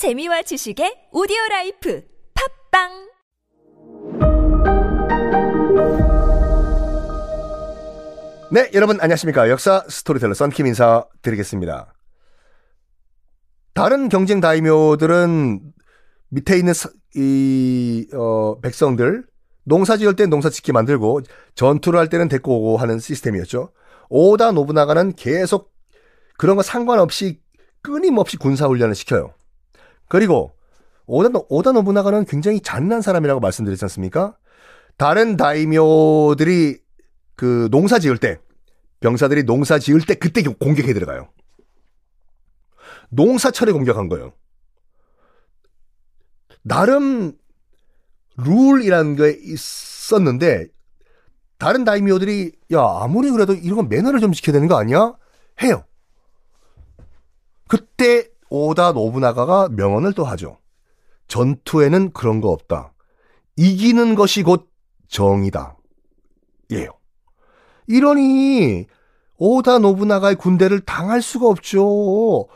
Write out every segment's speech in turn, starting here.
재미와 지식의 오디오 life 팟빵 네, 여러분 안녕하십니까. 역사 스토리텔러 썬킴 인사 드리겠습니다. 다른 경쟁 다이묘들은 밑에 있는 사- 이, 어, 백성들, 농사 지을 땐 농사 짓게 만들고, 전투를 할 때는 데리고 오고 하는 시스템이었죠. 오다 노부나가는 계속 그런 거 상관없이 끊임없이 군사 훈련을 시켜요. 그리고 오다, 노- 오다 노부나가는 굉장히 잔인한 사람이라고 말씀드렸지 않습니까? 다른 다이묘들이 그 농사 지을 때 병사들이 농사 지을 때 그때 공격해 들어가요. 농사철에 공격한 거예요. 나름 룰이라는 게 있었는데 다른 다이미오들이 야 아무리 그래도 이런 건 매너를 좀 지켜야 되는 거 아니야? 해요. 그때 오다 노부나가가 명언을 또 하죠. 전투에는 그런 거 없다. 이기는 것이 곧 정이다. 예요. 이러니 오다 노부나가의 군대를 당할 수가 없죠.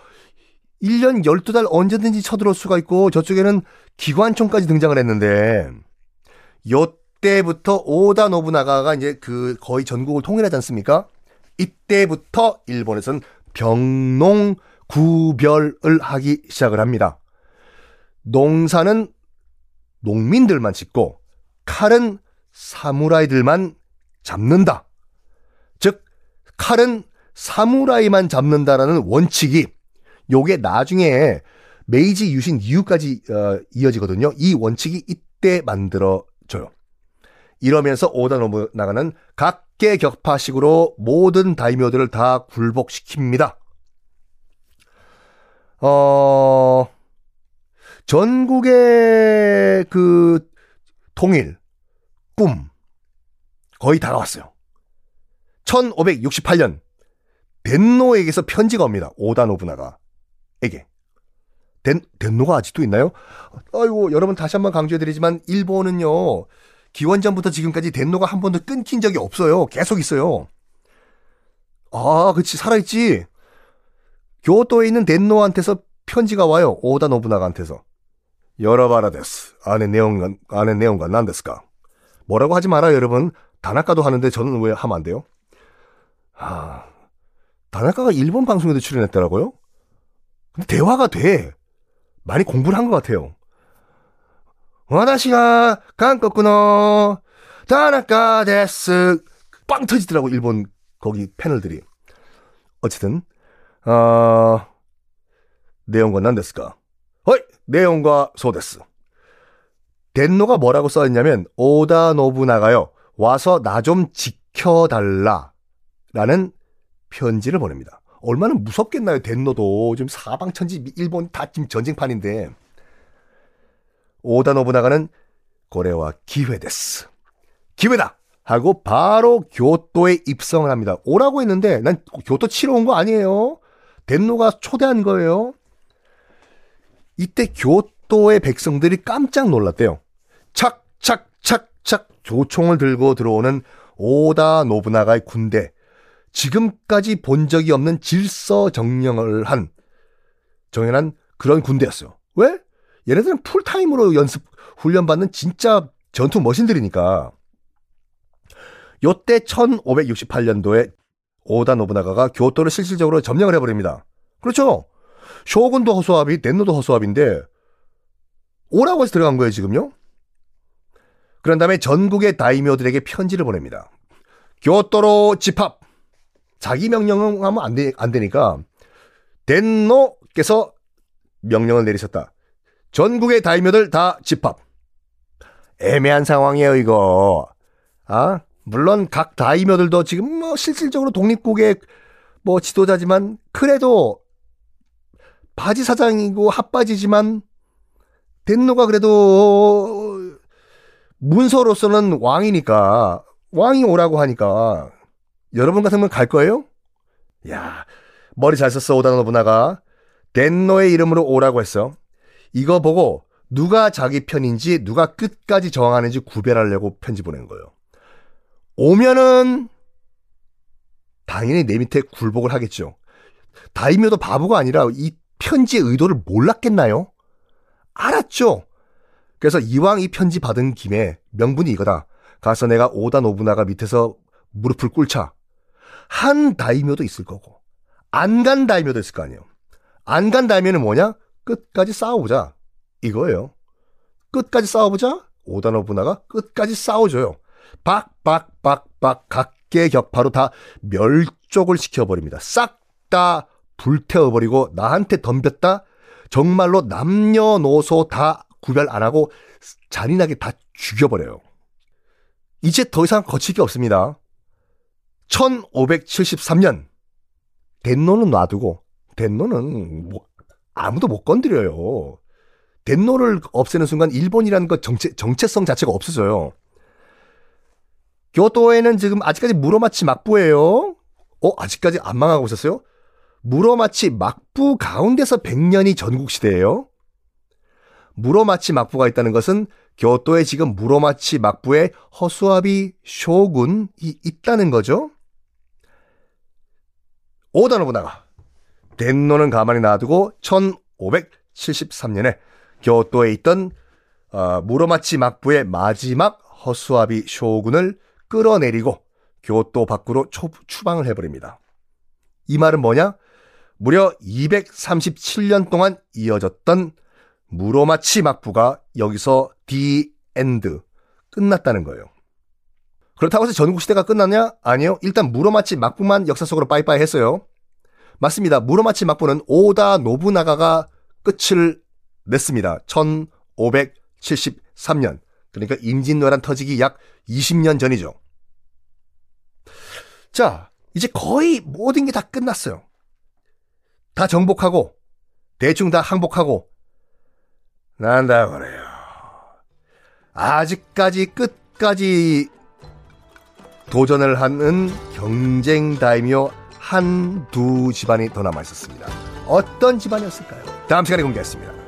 1년 12달 언제든지 쳐들어올 수가 있고 저쪽에는 기관총까지 등장을 했는데 요때부터 오다 노부나가가 이제 그 거의 전국을 통일하지 않습니까? 이때부터 일본에서는 병농 구별을 하기 시작을 합니다. 농사는 농민들만 짓고 칼은 사무라이들만 잡는다. 즉 칼은 사무라이만 잡는다라는 원칙이 요게 나중에 메이지 유신 이후까지 어, 이어지거든요. 이 원칙이 이때 만들어져요. 이러면서 오다 노부나가는 각계 격파식으로 모든 다이묘들을 다 굴복시킵니다. 어, 전국의 그 통일, 꿈, 거의 다가왔어요. 1568년, 덴노에게서 편지가 옵니다. 오다 노부나가에게. 덴, 덴노가 아직도 있나요? 아이고, 여러분 다시 한번 강조해드리지만, 일본은요, 기원전부터 지금까지 덴노가 한 번도 끊긴 적이 없어요. 계속 있어요. 아, 그치, 살아있지. 교토에 있는 덴노한테서 편지가 와요. 오다 노부나가한테서. 여러바라 데스. 안에 내용가, 안에 내용가 난데스까. 뭐라고 하지 말아요, 여러분. 다나카도 하는데 저는 왜 하면 안 돼요? 아, 다나카가 일본 방송에도 출연했더라고요? 근데 대화가 돼. 많이 공부를 한 것 같아요. 와다시가 한국노 다나카 데스 빵 터지더라고 일본 거기 패널들이. 어쨌든 어? 어이 내용과 소데스. 덴노가 뭐라고 써있냐면 오다 노부나가요 와서 나 좀 지켜달라 라는 편지를 보냅니다. 얼마나 무섭겠나요, 덴노도. 지금 사방천지 일본 다 지금 전쟁판인데. 오다 노부나가는 고래와 기회데스. 기회다! 하고 바로 교토에 입성을 합니다. 오라고 했는데 난 교토 치러 온 거 아니에요. 덴노가 초대한 거예요. 이때 교토의 백성들이 깜짝 놀랐대요. 착착착착 조총을 들고 들어오는 오다 노부나가의 군대. 지금까지 본 적이 없는 질서 정령을 한 정연한 그런 군대였어요. 왜? 얘네들은 풀타임으로 연습 훈련받는 진짜 전투 machine들이니까. 요때 1568년도에 오다 노부나가가 교토를 실질적으로 점령을 해버립니다. 그렇죠? 쇼군도 허수아비, 덴노도 허수아비인데 오라고 해서 들어간 거예요, 지금요? 그런 다음에 전국의 다이묘들에게 편지를 보냅니다. 교토로 집합! 자기 명령은 하면 안, 되, 안 되니까 덴노께서 명령을 내리셨다. 전국의 다이묘들 다 집합. 애매한 상황이에요, 이거. 아, 물론 각 다이묘들도 지금 뭐 실질적으로 독립국의 뭐 지도자지만 그래도 바지 사장이고 핫바지지만 덴노가 그래도 문서로서는 왕이니까 왕이 오라고 하니까 여러분 같으면 갈 거예요? 야, 머리 잘 썼어, 오다 노부나가. 덴노의 이름으로 오라고 했어. 이거 보고 누가 자기 편인지 누가 끝까지 저항하는지 구별하려고 편지 보낸 거예요. 오면은 당연히 내 밑에 굴복을 하겠죠. 다이묘도 바보가 아니라 이 편지의 의도를 몰랐겠나요? 알았죠. 그래서 이왕 이 편지 받은 김에 명분이 이거다. 가서 내가 오다 노부나가 밑에서 무릎을 꿇자. 한 다이묘도 있을 거고 안 간 다이묘도 있을 거 아니에요. 안 간 다이묘는 뭐냐? 끝까지 싸워보자. 이거예요. 끝까지 싸워보자. 오다 노부나가 끝까지 싸워줘요. 박박박박 각계 격파로 다 멸족을 시켜버립니다. 싹 다 불태워버리고 나한테 덤볐다. 정말로 남녀노소 다 구별 안 하고 잔인하게 다 죽여버려요. 이제 더 이상 거칠 게 없습니다. 1573년 덴노는 놔두고 덴노는 뭐 아무도 못 건드려요. 덴노를 없애는 순간 일본이라는 것 정체, 정체성 자체가 없어져요. 교토에는 지금 아직까지 무로마치 막부예요. 어, 아직까지 안 망하고 있었어요? 무로마치 막부 가운데서 100년이 전국시대예요. 무로마치 막부가 있다는 것은 교토에 지금 무로마치 막부에 허수아비 쇼군이 있다는 거죠. 오다 노부나가 덴노는 가만히 놔두고 1573년에 교토에 있던 어, 무로마치 막부의 마지막 허수아비 쇼군을 끌어내리고 교토 밖으로 초, 추방을 해버립니다. 이 말은 뭐냐? 무려 237년 동안 이어졌던 무로마치 막부가 여기서 the end 끝났다는 거예요. 그렇다고 해서 전국시대가 끝났냐? 아니요. 일단 무로마치 막부만 역사 속으로 빠이빠이 했어요. 맞습니다. 무로마치 막부는 오다 노부나가가 끝을 냈습니다. 1573년. 그러니까 임진왜란 터지기 약 20년 전이죠. 자, 이제 거의 모든 게 다 끝났어요. 다 정복하고 대충 다 항복하고 난다 그래요. 아직까지 끝까지 도전을 하는 경쟁 다이묘 한 두 집안이 더 남아 있었습니다. 어떤 집안이었을까요? 다음 시간에 공개하겠습니다.